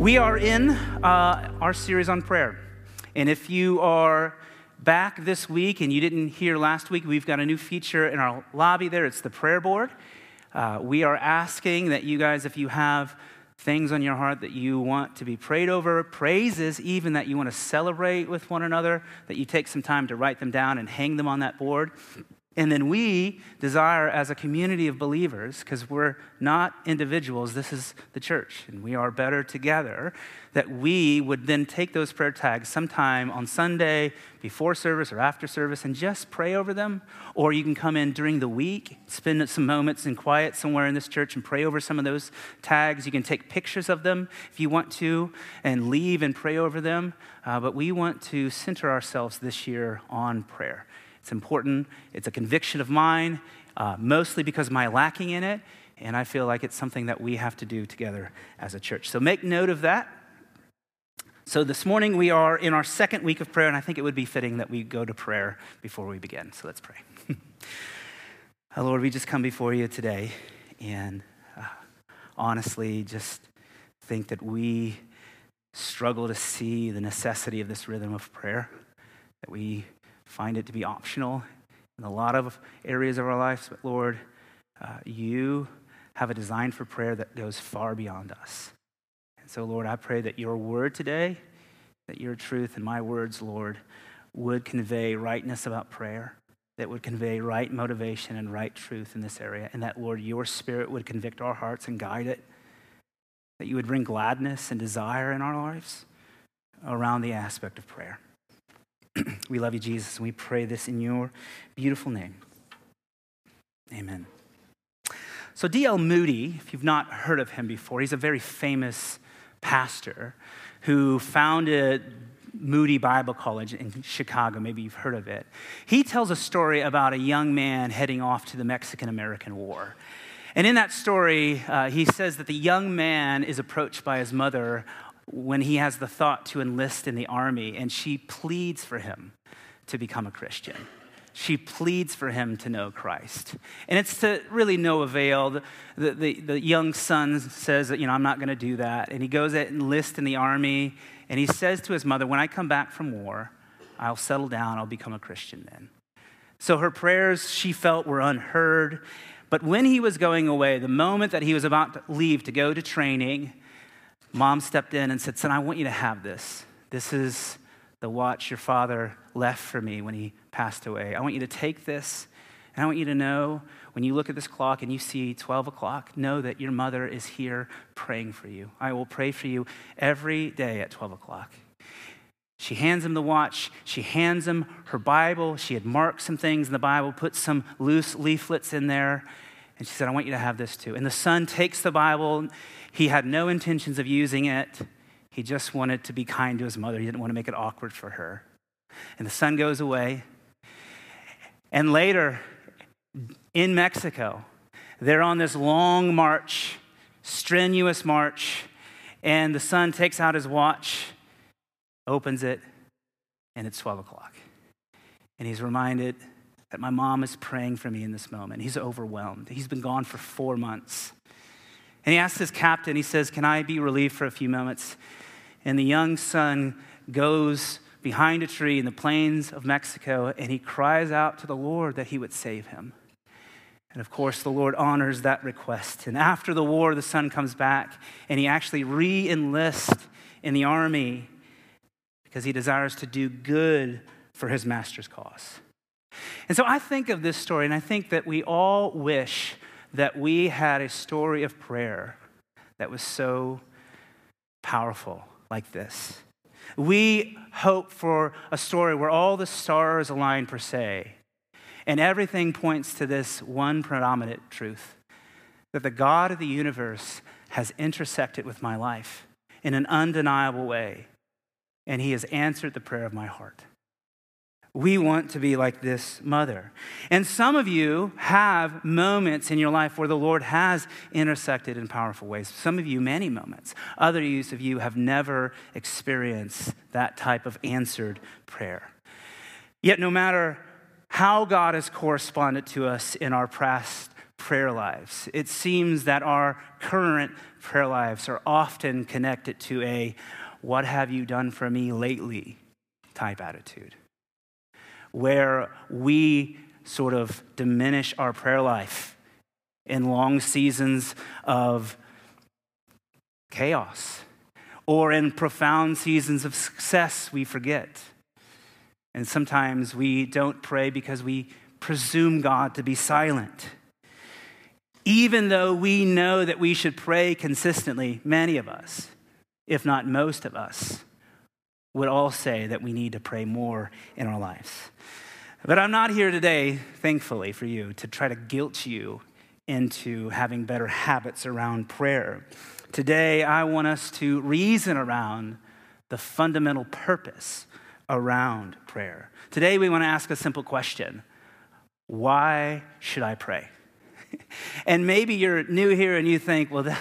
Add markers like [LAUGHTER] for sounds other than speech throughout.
We are in uh, our series on prayer. And if you are back this week and you didn't hear last week, we've got a new feature in our lobby there. It's the prayer board. Uh, we are asking that you guys, if you have things on your heart that you want to be prayed over, praises even that you want to celebrate with one another, that you take some time to write them down and hang them on that board. And then we desire, as a community of believers, because we're not individuals, this is the church, and we are better together, that we would then take those prayer tags sometime on Sunday, before service or after service, and just pray over them. Or you can come in during the week, spend some moments in quiet somewhere in this church and pray over some of those tags. You can take pictures of them if you want to and leave and pray over them. Uh, but we want to center ourselves this year on prayer. It's important. It's a conviction of mine, uh, mostly because of my lacking in it. And I feel like it's something that we have to do together as a church. So make note of that. So this morning we are in our second week of prayer, and I think it would be fitting that we go to prayer before we begin. So let's pray. oh, [LAUGHS] Lord, we just come before you today and uh, honestly just think that we struggle to see the necessity of this rhythm of prayer, that we find it to be optional in a lot of areas of our lives. But Lord, uh, you have a design for prayer that goes far beyond us. And so, Lord, I pray that your word today, that your truth and my words, Lord, would convey rightness about prayer, that would convey right motivation and right truth in this area, and that, Lord, your spirit would convict our hearts and guide it, that you would bring gladness and desire in our lives around the aspect of prayer. We love you, Jesus, and we pray this in your beautiful name. Amen. So, D.L. Moody, if you've not heard of him before, he's a very famous pastor who founded Moody Bible College in Chicago. Maybe you've heard of it. He tells a story about a young man heading off to the Mexican American War. And in that story, uh, he says that the young man is approached by his mother when he has the thought to enlist in the army, and she pleads for him to become a Christian. She pleads for him to know Christ. And it's to really no avail. The, the, the young son says that, you know, I'm not going to do that. And he goes and enlists in the army, and he says to his mother, When I come back from war, I'll settle down, I'll become a Christian then. So her prayers, she felt, were unheard. But when he was going away, the moment that he was about to leave to go to training, mom stepped in and said, Son, I want you to have this. This is the watch your father left for me when he passed away. I want you to take this, and I want you to know when you look at this clock and you see 12 o'clock, know that your mother is here praying for you. I will pray for you every day at 12 o'clock. She hands him the watch. She hands him her Bible. She had marked some things in the Bible, put some loose leaflets in there. And she said, I want you to have this too. And the son takes the Bible he had no intentions of using it. He just wanted to be kind to his mother. He didn't want to make it awkward for her. And the son goes away. And later, in Mexico, they're on this long march, strenuous march, and the son takes out his watch, opens it, and it's 12 o'clock. And he's reminded that my mom is praying for me in this moment. He's overwhelmed. He's been gone for four months. And he asks his captain, he says, Can I be relieved for a few moments? And the young son goes behind a tree in the plains of Mexico and he cries out to the Lord that he would save him. And of course, the Lord honors that request. And after the war, the son comes back and he actually re enlists in the army because he desires to do good for his master's cause. And so I think of this story and I think that we all wish that we had a story of prayer that was so powerful like this. We hope for a story where all the stars align, per se, and everything points to this one predominant truth that the God of the universe has intersected with my life in an undeniable way, and He has answered the prayer of my heart. We want to be like this mother. And some of you have moments in your life where the Lord has intersected in powerful ways. Some of you, many moments. Others of you have never experienced that type of answered prayer. Yet, no matter how God has corresponded to us in our past prayer lives, it seems that our current prayer lives are often connected to a what have you done for me lately type attitude where we sort of diminish our prayer life in long seasons of chaos or in profound seasons of success, we forget. And sometimes we don't pray because we presume God to be silent. Even though we know that we should pray consistently, many of us, if not most of us, would all say that we need to pray more in our lives. But I'm not here today, thankfully for you, to try to guilt you into having better habits around prayer. Today, I want us to reason around the fundamental purpose around prayer. Today, we want to ask a simple question Why should I pray? [LAUGHS] and maybe you're new here and you think, well, that,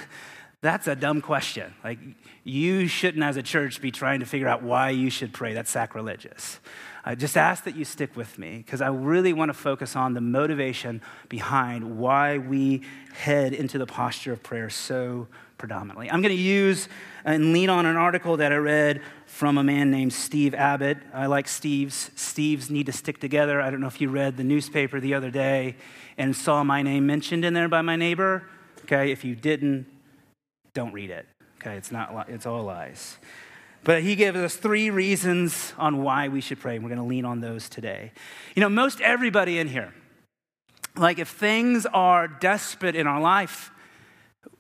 that's a dumb question. Like, you shouldn't, as a church, be trying to figure out why you should pray. That's sacrilegious. I just ask that you stick with me because I really want to focus on the motivation behind why we head into the posture of prayer so predominantly. I'm going to use and lean on an article that I read from a man named Steve Abbott. I like Steve's. Steve's need to stick together. I don't know if you read the newspaper the other day and saw my name mentioned in there by my neighbor. Okay, if you didn't, don't read it. Okay, it's not it's all lies. But he gives us three reasons on why we should pray, and we're going to lean on those today. You know, most everybody in here, like if things are desperate in our life,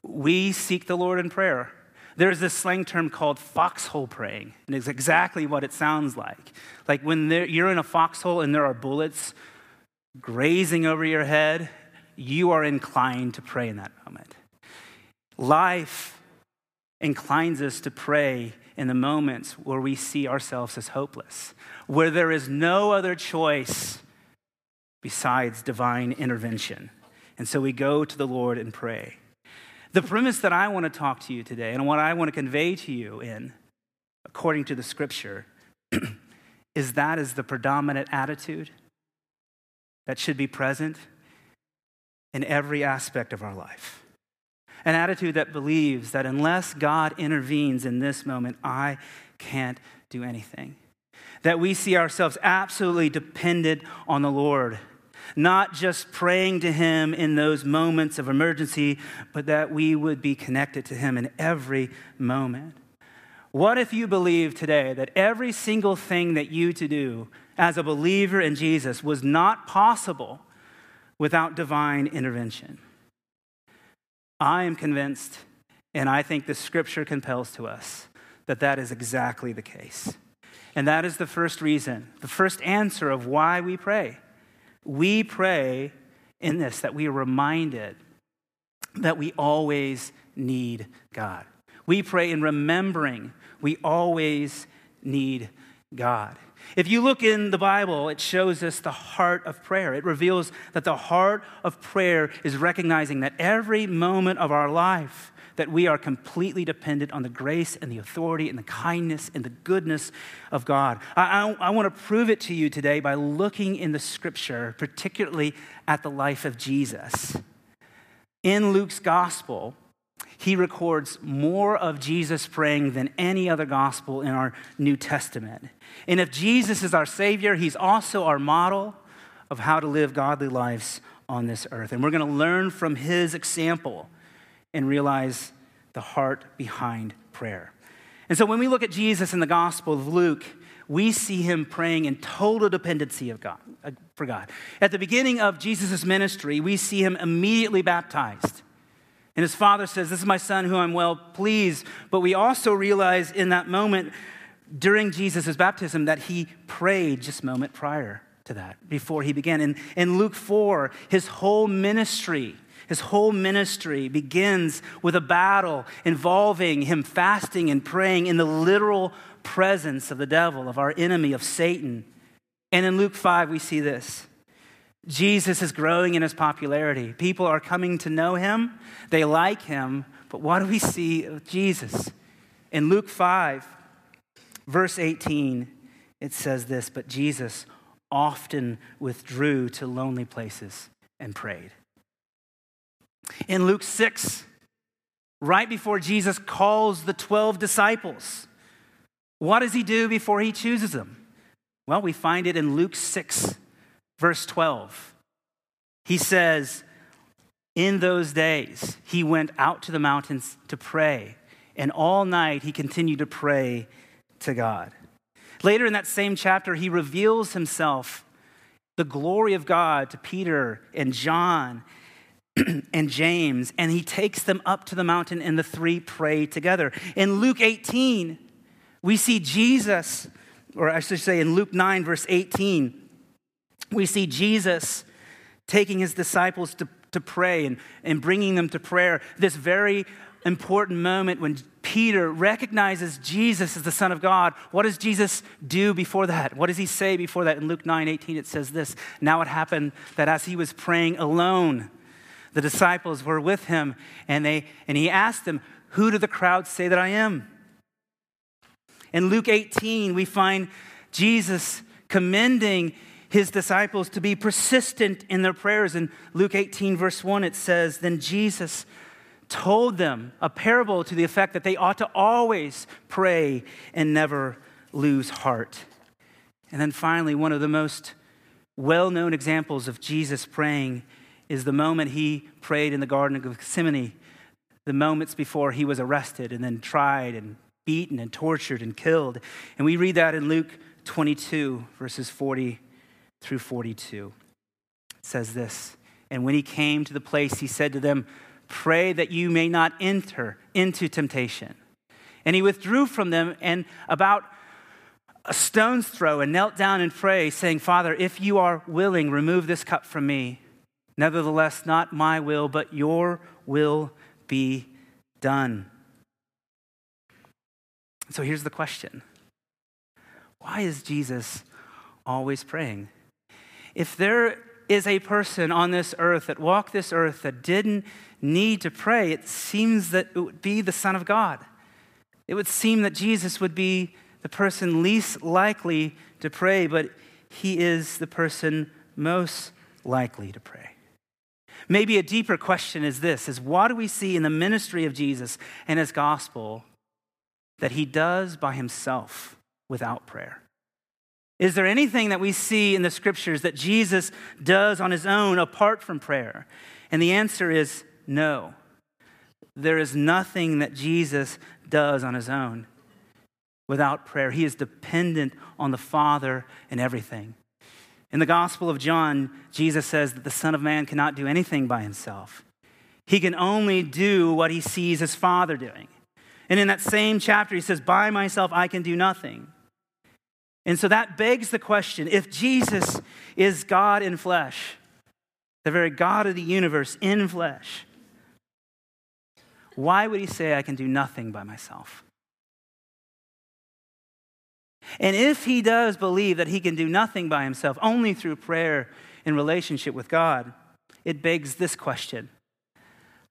we seek the Lord in prayer. There's this slang term called foxhole praying, and it's exactly what it sounds like. Like when you're in a foxhole and there are bullets grazing over your head, you are inclined to pray in that moment. Life inclines us to pray in the moments where we see ourselves as hopeless, where there is no other choice besides divine intervention. And so we go to the Lord and pray. The premise that I want to talk to you today and what I want to convey to you in, according to the scripture, [CLEARS THROAT] is that is the predominant attitude that should be present in every aspect of our life. An attitude that believes that unless God intervenes in this moment, I can't do anything. That we see ourselves absolutely dependent on the Lord, not just praying to Him in those moments of emergency, but that we would be connected to Him in every moment. What if you believe today that every single thing that you to do as a believer in Jesus was not possible without divine intervention? I am convinced, and I think the scripture compels to us, that that is exactly the case. And that is the first reason, the first answer of why we pray. We pray in this that we are reminded that we always need God. We pray in remembering we always need God. If you look in the Bible, it shows us the heart of prayer. It reveals that the heart of prayer is recognizing that every moment of our life, that we are completely dependent on the grace and the authority and the kindness and the goodness of God. I, I, I want to prove it to you today by looking in the scripture, particularly at the life of Jesus. In Luke's gospel, he records more of Jesus praying than any other gospel in our New Testament. And if Jesus is our Savior, He's also our model of how to live godly lives on this earth. And we're going to learn from His example and realize the heart behind prayer. And so when we look at Jesus in the Gospel of Luke, we see him praying in total dependency of God, uh, for God. At the beginning of Jesus' ministry, we see him immediately baptized. And his father says, This is my son who I'm well pleased. But we also realize in that moment during Jesus' baptism that he prayed just a moment prior to that, before he began. And in Luke 4, his whole ministry His whole ministry begins with a battle involving him fasting and praying in the literal presence of the devil, of our enemy, of Satan. And in Luke 5, we see this. Jesus is growing in his popularity. People are coming to know him, they like him, but what do we see of Jesus? In Luke 5, verse 18, it says this But Jesus often withdrew to lonely places and prayed. In Luke 6, right before Jesus calls the 12 disciples, what does he do before he chooses them? Well, we find it in Luke 6, verse 12. He says, In those days, he went out to the mountains to pray, and all night he continued to pray to God. Later in that same chapter, he reveals himself, the glory of God, to Peter and John [CLEARS THROAT] and James, and he takes them up to the mountain, and the three pray together. In Luke 18, we see Jesus, or I should say in Luke 9, verse 18, we see Jesus taking his disciples to, to pray and, and bringing them to prayer. This very important moment when Peter recognizes Jesus as the Son of God. What does Jesus do before that? What does he say before that? In Luke 9 18, it says this Now it happened that as he was praying alone, the disciples were with him, and, they, and he asked them, Who do the crowds say that I am? In Luke 18, we find Jesus commending his disciples to be persistent in their prayers. In Luke 18, verse 1, it says, Then Jesus told them a parable to the effect that they ought to always pray and never lose heart. And then finally, one of the most well known examples of Jesus praying is the moment he prayed in the Garden of Gethsemane, the moments before he was arrested and then tried and beaten and tortured and killed. And we read that in Luke 22, verses 40 through 42. It says this And when he came to the place, he said to them, Pray that you may not enter into temptation. And he withdrew from them and about a stone's throw and knelt down and prayed, saying, Father, if you are willing, remove this cup from me. Nevertheless, not my will, but your will be done. So here's the question Why is Jesus always praying? If there is a person on this earth that walked this earth that didn't need to pray, it seems that it would be the Son of God. It would seem that Jesus would be the person least likely to pray, but he is the person most likely to pray. Maybe a deeper question is this is what do we see in the ministry of Jesus and his gospel that he does by himself without prayer? Is there anything that we see in the scriptures that Jesus does on his own apart from prayer? And the answer is no. There is nothing that Jesus does on his own without prayer. He is dependent on the Father in everything. In the Gospel of John, Jesus says that the Son of Man cannot do anything by himself. He can only do what he sees his Father doing. And in that same chapter, he says, By myself, I can do nothing. And so that begs the question if Jesus is God in flesh, the very God of the universe in flesh, why would he say, I can do nothing by myself? And if he does believe that he can do nothing by himself, only through prayer and relationship with God, it begs this question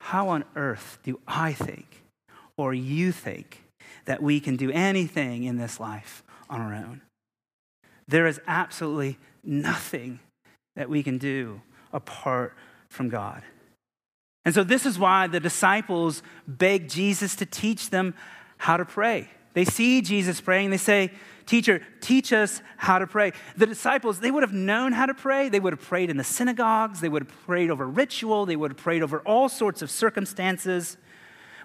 How on earth do I think, or you think, that we can do anything in this life on our own? There is absolutely nothing that we can do apart from God. And so, this is why the disciples beg Jesus to teach them how to pray. They see Jesus praying, they say, Teacher, teach us how to pray. The disciples, they would have known how to pray. They would have prayed in the synagogues, they would have prayed over ritual, they would have prayed over all sorts of circumstances.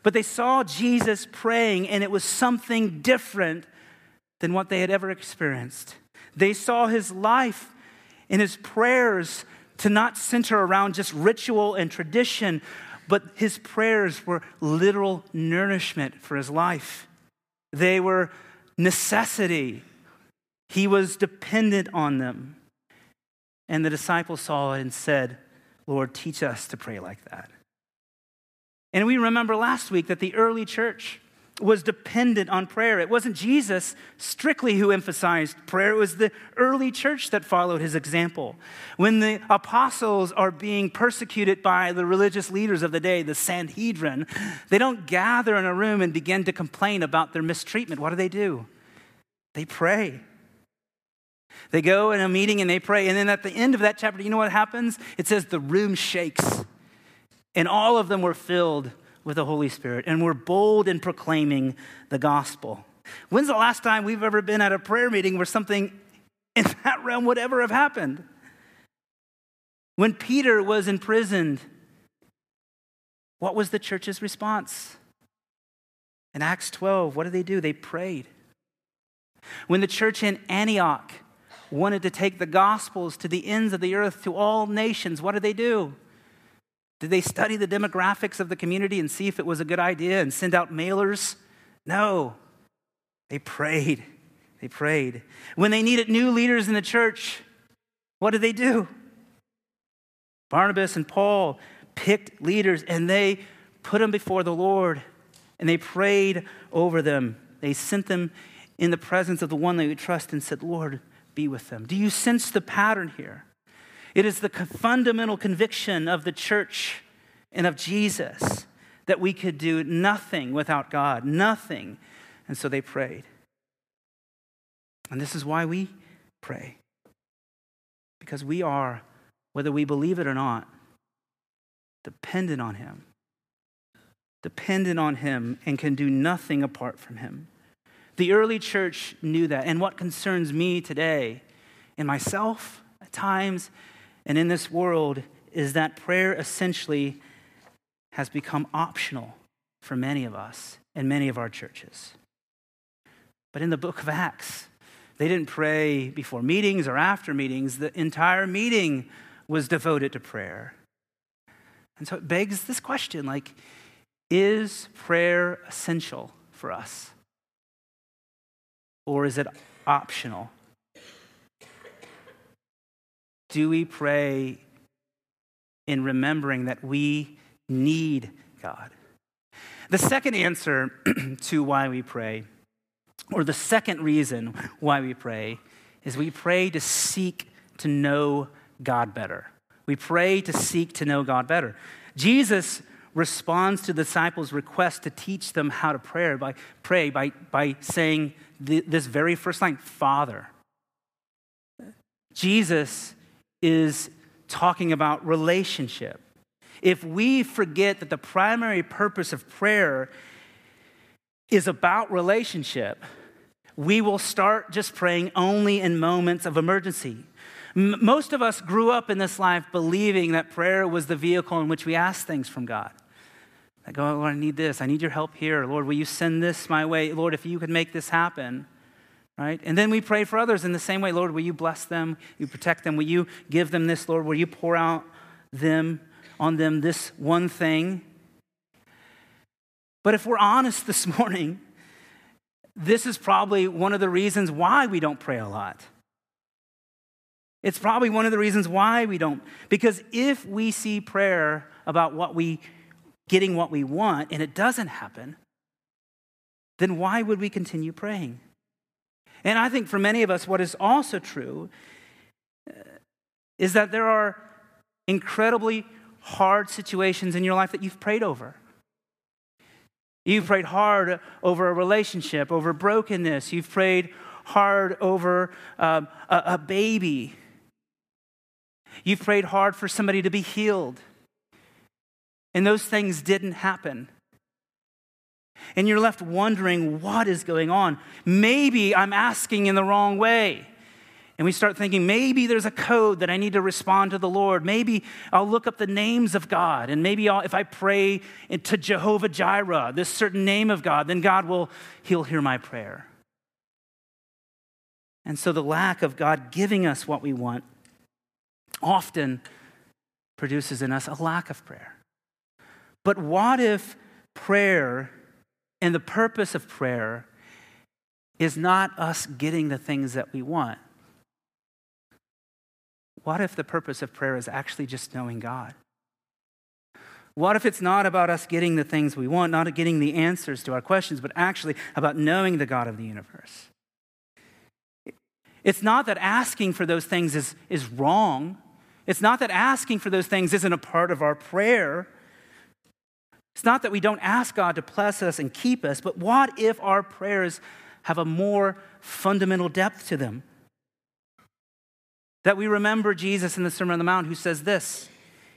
But they saw Jesus praying, and it was something different than what they had ever experienced. They saw his life and his prayers to not center around just ritual and tradition, but his prayers were literal nourishment for his life. They were necessity. He was dependent on them. And the disciples saw it and said, Lord, teach us to pray like that. And we remember last week that the early church was dependent on prayer. It wasn't Jesus strictly who emphasized prayer, it was the early church that followed his example. When the apostles are being persecuted by the religious leaders of the day, the Sanhedrin, they don't gather in a room and begin to complain about their mistreatment. What do they do? They pray. They go in a meeting and they pray. And then at the end of that chapter, you know what happens? It says the room shakes. And all of them were filled with the Holy Spirit and we're bold in proclaiming the gospel. When's the last time we've ever been at a prayer meeting where something in that realm would ever have happened? When Peter was imprisoned, what was the church's response? In Acts 12, what did they do? They prayed. When the church in Antioch wanted to take the gospels to the ends of the earth, to all nations, what did they do? Did they study the demographics of the community and see if it was a good idea and send out mailers? No. They prayed. They prayed. When they needed new leaders in the church, what did they do? Barnabas and Paul picked leaders and they put them before the Lord and they prayed over them. They sent them in the presence of the one they would trust and said, Lord, be with them. Do you sense the pattern here? It is the fundamental conviction of the church and of Jesus that we could do nothing without God, nothing. And so they prayed. And this is why we pray. Because we are, whether we believe it or not, dependent on Him. Dependent on Him and can do nothing apart from Him. The early church knew that. And what concerns me today, in myself at times, and in this world is that prayer essentially has become optional for many of us and many of our churches. But in the book of Acts, they didn't pray before meetings or after meetings. The entire meeting was devoted to prayer. And so it begs this question like, is prayer essential for us? Or is it optional? Do we pray in remembering that we need God? The second answer [CLEARS THROAT] to why we pray, or the second reason why we pray, is we pray to seek to know God better. We pray to seek to know God better. Jesus responds to the disciples' request to teach them how to pray by pray by, by saying this very first line, Father. Jesus is talking about relationship. If we forget that the primary purpose of prayer is about relationship, we will start just praying only in moments of emergency. M- most of us grew up in this life believing that prayer was the vehicle in which we ask things from God. I go, oh, Lord, I need this. I need your help here. Lord, will you send this my way? Lord, if you could make this happen right? And then we pray for others in the same way. Lord, will you bless them? You protect them? Will you give them this, Lord? Will you pour out them on them this one thing? But if we're honest [LAUGHS] this morning, this is probably one of the reasons why we don't pray a lot. It's probably one of the reasons why we don't. Because if we see prayer about what we getting what we want and it doesn't happen, then why would we continue praying? And I think for many of us, what is also true uh, is that there are incredibly hard situations in your life that you've prayed over. You've prayed hard over a relationship, over brokenness. You've prayed hard over um, a, a baby. You've prayed hard for somebody to be healed. And those things didn't happen and you're left wondering what is going on. Maybe I'm asking in the wrong way. And we start thinking, maybe there's a code that I need to respond to the Lord. Maybe I'll look up the names of God. And maybe I'll, if I pray to Jehovah Jireh, this certain name of God, then God will, he'll hear my prayer. And so the lack of God giving us what we want often produces in us a lack of prayer. But what if prayer and the purpose of prayer is not us getting the things that we want. What if the purpose of prayer is actually just knowing God? What if it's not about us getting the things we want, not getting the answers to our questions, but actually about knowing the God of the universe? It's not that asking for those things is, is wrong. It's not that asking for those things isn't a part of our prayer. It's not that we don't ask God to bless us and keep us, but what if our prayers have a more fundamental depth to them? That we remember Jesus in the Sermon on the Mount who says this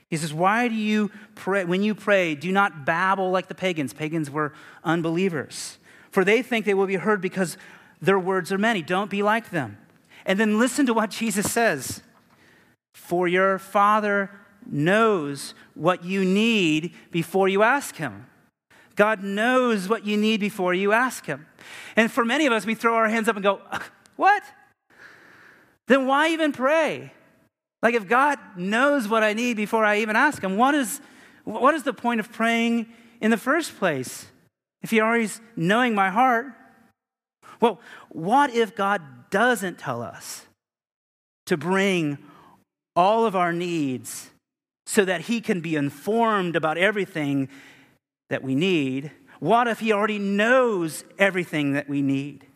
he says, Why do you pray? When you pray, do not babble like the pagans. Pagans were unbelievers. For they think they will be heard because their words are many. Don't be like them. And then listen to what Jesus says For your Father knows what you need before you ask Him. God knows what you need before you ask Him. And for many of us, we throw our hands up and go, What? Then why even pray? Like, if God knows what I need before I even ask Him, what is, what is the point of praying in the first place? If He already's knowing my heart, well, what if God doesn't tell us to bring all of our needs so that He can be informed about everything that we need? What if He already knows everything that we need?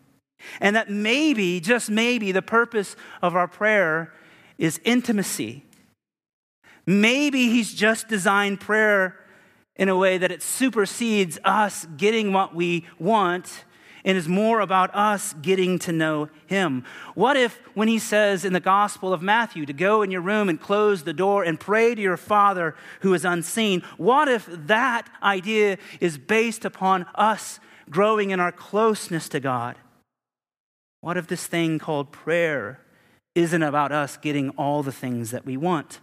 And that maybe, just maybe, the purpose of our prayer is intimacy. Maybe he's just designed prayer in a way that it supersedes us getting what we want and is more about us getting to know him. What if, when he says in the Gospel of Matthew to go in your room and close the door and pray to your Father who is unseen, what if that idea is based upon us growing in our closeness to God? What if this thing called prayer isn't about us getting all the things that we want.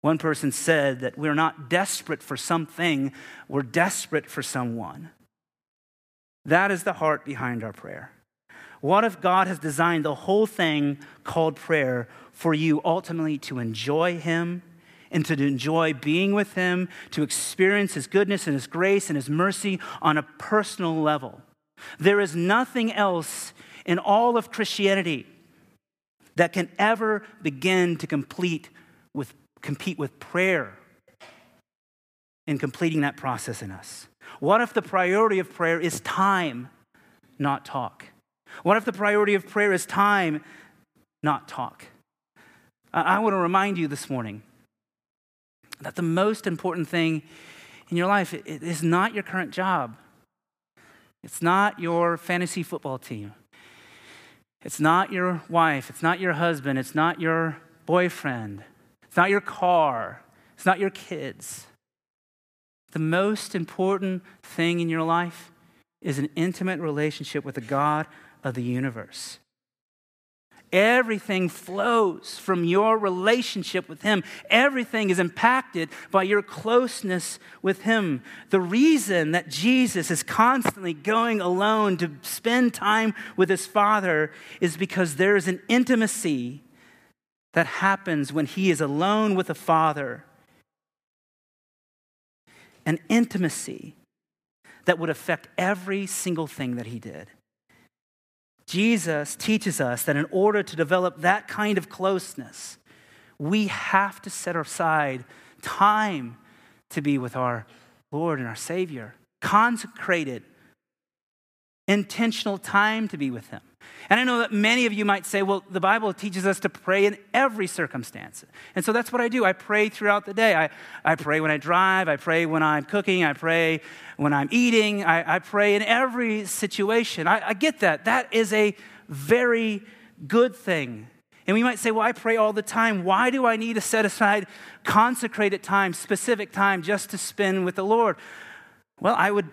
One person said that we're not desperate for something, we're desperate for someone. That is the heart behind our prayer. What if God has designed the whole thing called prayer for you ultimately to enjoy Him and to enjoy being with Him, to experience His goodness and His grace and His mercy on a personal level? There is nothing else in all of Christianity that can ever begin to complete with, compete with prayer in completing that process in us? What if the priority of prayer is time, not talk? What if the priority of prayer is time, not talk? I, want to remind you this morning that the most important thing in your life is not your current job. It's not your fantasy football team. It's not your wife, it's not your husband, it's not your boyfriend, it's not your car, it's not your kids. The most important thing in your life is an intimate relationship with the God of the universe. Everything flows from your relationship with Him. Everything is impacted by your closeness with Him. The reason that Jesus is constantly going alone to spend time with His Father is because there is an intimacy that happens when He is alone with the Father. An intimacy that would affect every single thing that He did. Jesus teaches us that in order to develop that kind of closeness, we have to set aside time to be with our Lord and our Savior, consecrated, intentional time to be with Him. And I know that many of you might say, well, the Bible teaches us to pray in every circumstance. And so that's what I do. I pray throughout the day. I, I pray when I drive, I pray when I'm cooking, I pray when I'm eating, I, I pray in every situation. I, I get that. That is a very good thing. And we might say, well, I pray all the time. Why do I need to set aside consecrated time, specific time, just to spend with the Lord? Well, I would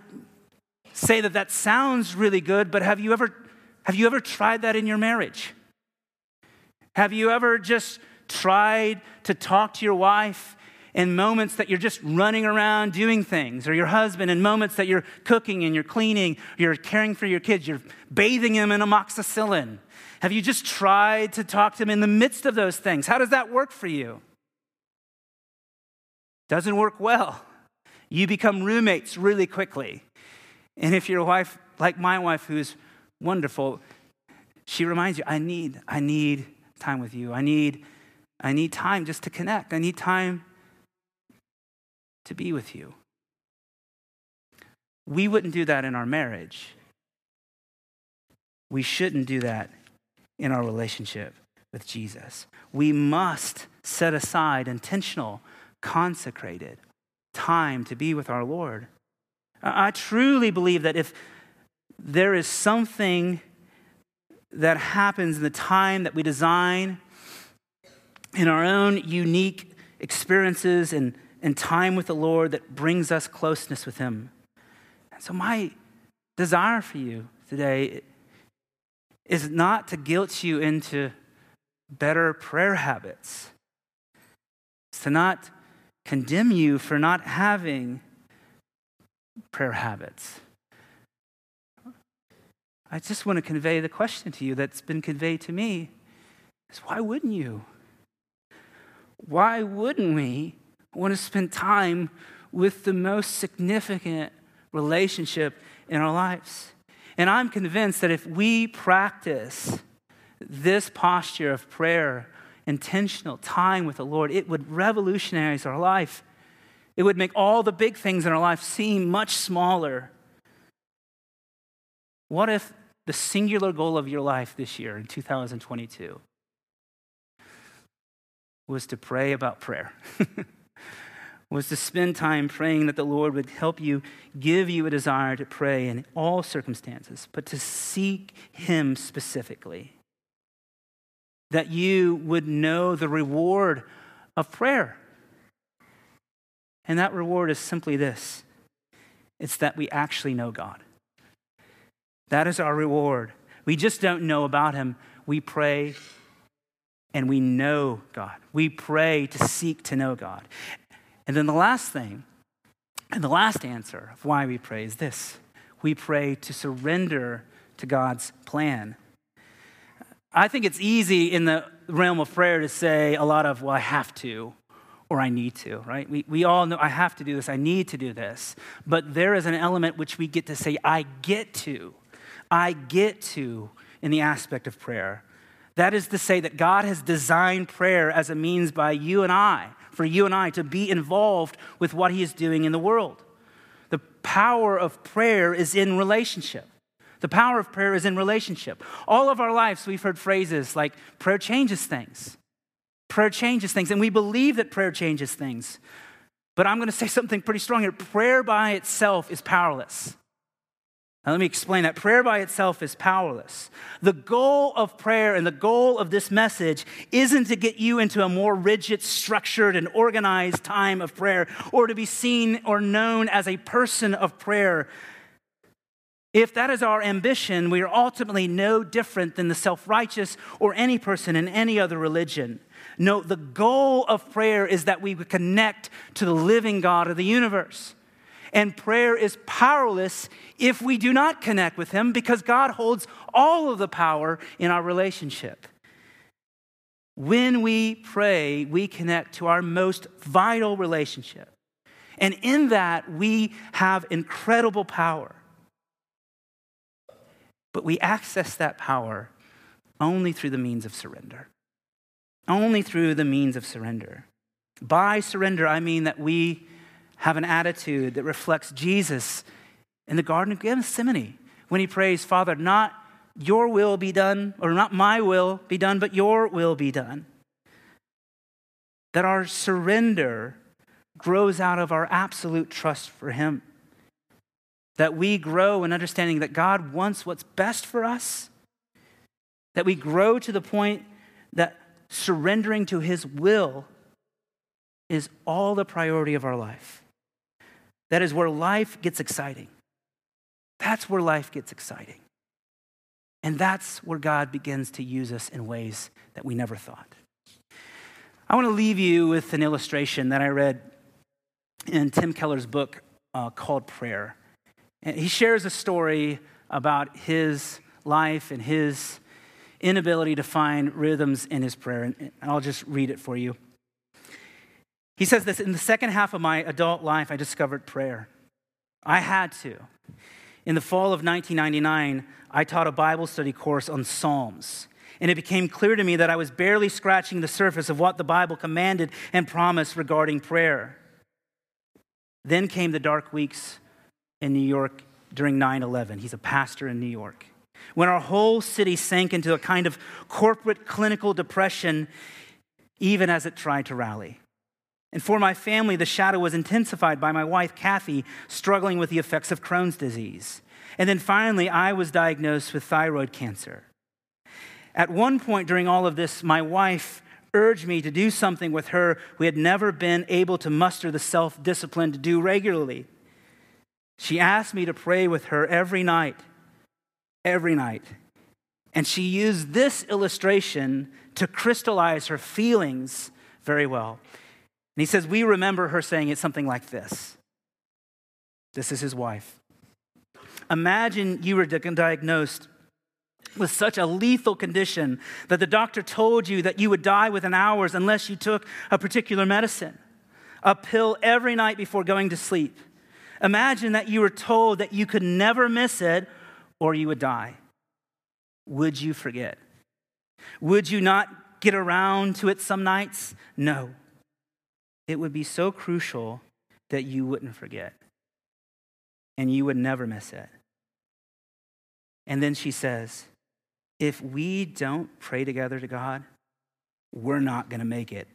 say that that sounds really good, but have you ever have you ever tried that in your marriage? Have you ever just tried to talk to your wife in moments that you're just running around doing things, or your husband in moments that you're cooking and you're cleaning, you're caring for your kids, you're bathing them in amoxicillin? Have you just tried to talk to them in the midst of those things? How does that work for you? Doesn't work well. You become roommates really quickly. And if your wife, like my wife, who's wonderful, she reminds you, I need, I need time with you. I need, I need time just to connect. I need time to be with you. We wouldn't do that in our marriage. We shouldn't do that in our relationship with Jesus. We must set aside intentional, consecrated time to be with our Lord. I truly believe that if there is something that happens in the time that we design in our own unique experiences and, and time with the Lord that brings us closeness with Him. And so, my desire for you today is not to guilt you into better prayer habits, it's to not condemn you for not having prayer habits. I just want to convey the question to you that's been conveyed to me is why wouldn't you? Why wouldn't we want to spend time with the most significant relationship in our lives? And I'm convinced that if we practice this posture of prayer, intentional time with the Lord, it would revolutionize our life. It would make all the big things in our life seem much smaller. What if the singular goal of your life this year in 2022 was to pray about prayer? [LAUGHS] was to spend time praying that the Lord would help you, give you a desire to pray in all circumstances, but to seek Him specifically. That you would know the reward of prayer. And that reward is simply this it's that we actually know God. That is our reward. We just don't know about Him. We pray and we know God. We pray to seek to know God. And then the last thing, and the last answer of why we pray is this we pray to surrender to God's plan. I think it's easy in the realm of prayer to say a lot of, well, I have to or I need to, right? We, we all know I have to do this, I need to do this. But there is an element which we get to say, I get to. I get to in the aspect of prayer. That is to say that God has designed prayer as a means by you and I for you and I to be involved with what He is doing in the world. The power of prayer is in relationship. The power of prayer is in relationship. All of our lives, we've heard phrases like prayer changes things. Prayer changes things. And we believe that prayer changes things. But I'm going to say something pretty strong here. Prayer by itself is powerless. Now, let me explain that. Prayer by itself is powerless. The goal of prayer and the goal of this message isn't to get you into a more rigid, structured, and organized time of prayer or to be seen or known as a person of prayer. If that is our ambition, we are ultimately no different than the self righteous or any person in any other religion. No, the goal of prayer is that we connect to the living God of the universe. And prayer is powerless if we do not connect with Him because God holds all of the power in our relationship. When we pray, we connect to our most vital relationship. And in that, we have incredible power. But we access that power only through the means of surrender. Only through the means of surrender. By surrender, I mean that we have an attitude that reflects Jesus in the Garden of Gethsemane when he prays, Father, not your will be done, or not my will be done, but your will be done. That our surrender grows out of our absolute trust for him. That we grow in understanding that God wants what's best for us. That we grow to the point that surrendering to his will is all the priority of our life. That is where life gets exciting. That's where life gets exciting. And that's where God begins to use us in ways that we never thought. I want to leave you with an illustration that I read in Tim Keller's book uh, called Prayer. And he shares a story about his life and his inability to find rhythms in his prayer. And I'll just read it for you. He says this In the second half of my adult life, I discovered prayer. I had to. In the fall of 1999, I taught a Bible study course on Psalms. And it became clear to me that I was barely scratching the surface of what the Bible commanded and promised regarding prayer. Then came the dark weeks in New York during 9 11. He's a pastor in New York. When our whole city sank into a kind of corporate clinical depression, even as it tried to rally. And for my family, the shadow was intensified by my wife, Kathy, struggling with the effects of Crohn's disease. And then finally, I was diagnosed with thyroid cancer. At one point during all of this, my wife urged me to do something with her we had never been able to muster the self discipline to do regularly. She asked me to pray with her every night, every night. And she used this illustration to crystallize her feelings very well. And he says, We remember her saying it something like this. This is his wife. Imagine you were diagnosed with such a lethal condition that the doctor told you that you would die within hours unless you took a particular medicine, a pill every night before going to sleep. Imagine that you were told that you could never miss it or you would die. Would you forget? Would you not get around to it some nights? No. It would be so crucial that you wouldn't forget and you would never miss it. And then she says, if we don't pray together to God, we're not going to make it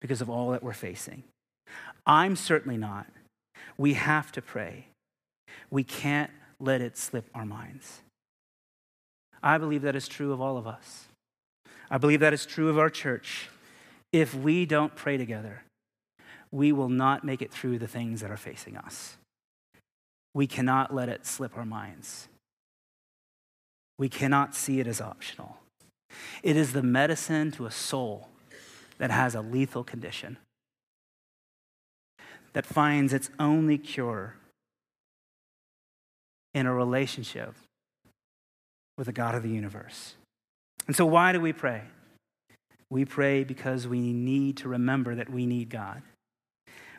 because of all that we're facing. I'm certainly not. We have to pray. We can't let it slip our minds. I believe that is true of all of us. I believe that is true of our church. If we don't pray together, we will not make it through the things that are facing us. We cannot let it slip our minds. We cannot see it as optional. It is the medicine to a soul that has a lethal condition, that finds its only cure in a relationship with the God of the universe. And so, why do we pray? We pray because we need to remember that we need God.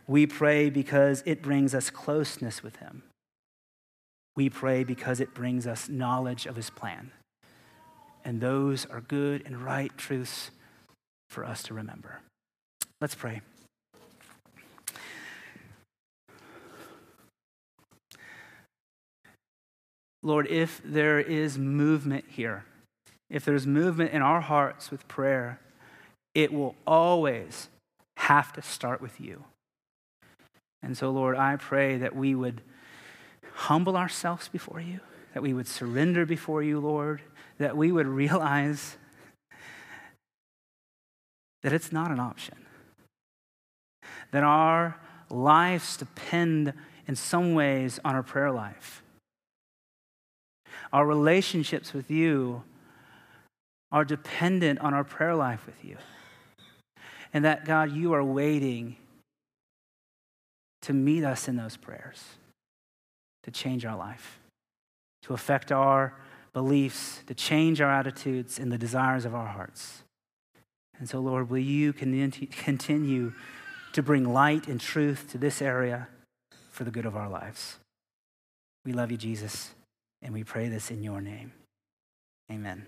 We pray because it brings us closeness with Him. We pray because it brings us knowledge of his plan. And those are good and right truths for us to remember. Let's pray. Lord, if there is movement here, if there's movement in our hearts with prayer, it will always have to start with you. And so, Lord, I pray that we would humble ourselves before you, that we would surrender before you, Lord, that we would [LAUGHS] realize that it's not an option, that our lives depend in some ways on our prayer life. Our relationships with you are dependent on our prayer life with you. And that, God, you are waiting to meet us in those prayers to change our life, to affect our beliefs, to change our attitudes and the desires of our hearts. And so, Lord, will you continue to bring light and truth to this area for the good of our lives? We love you, Jesus, and we pray this in your name. Amen.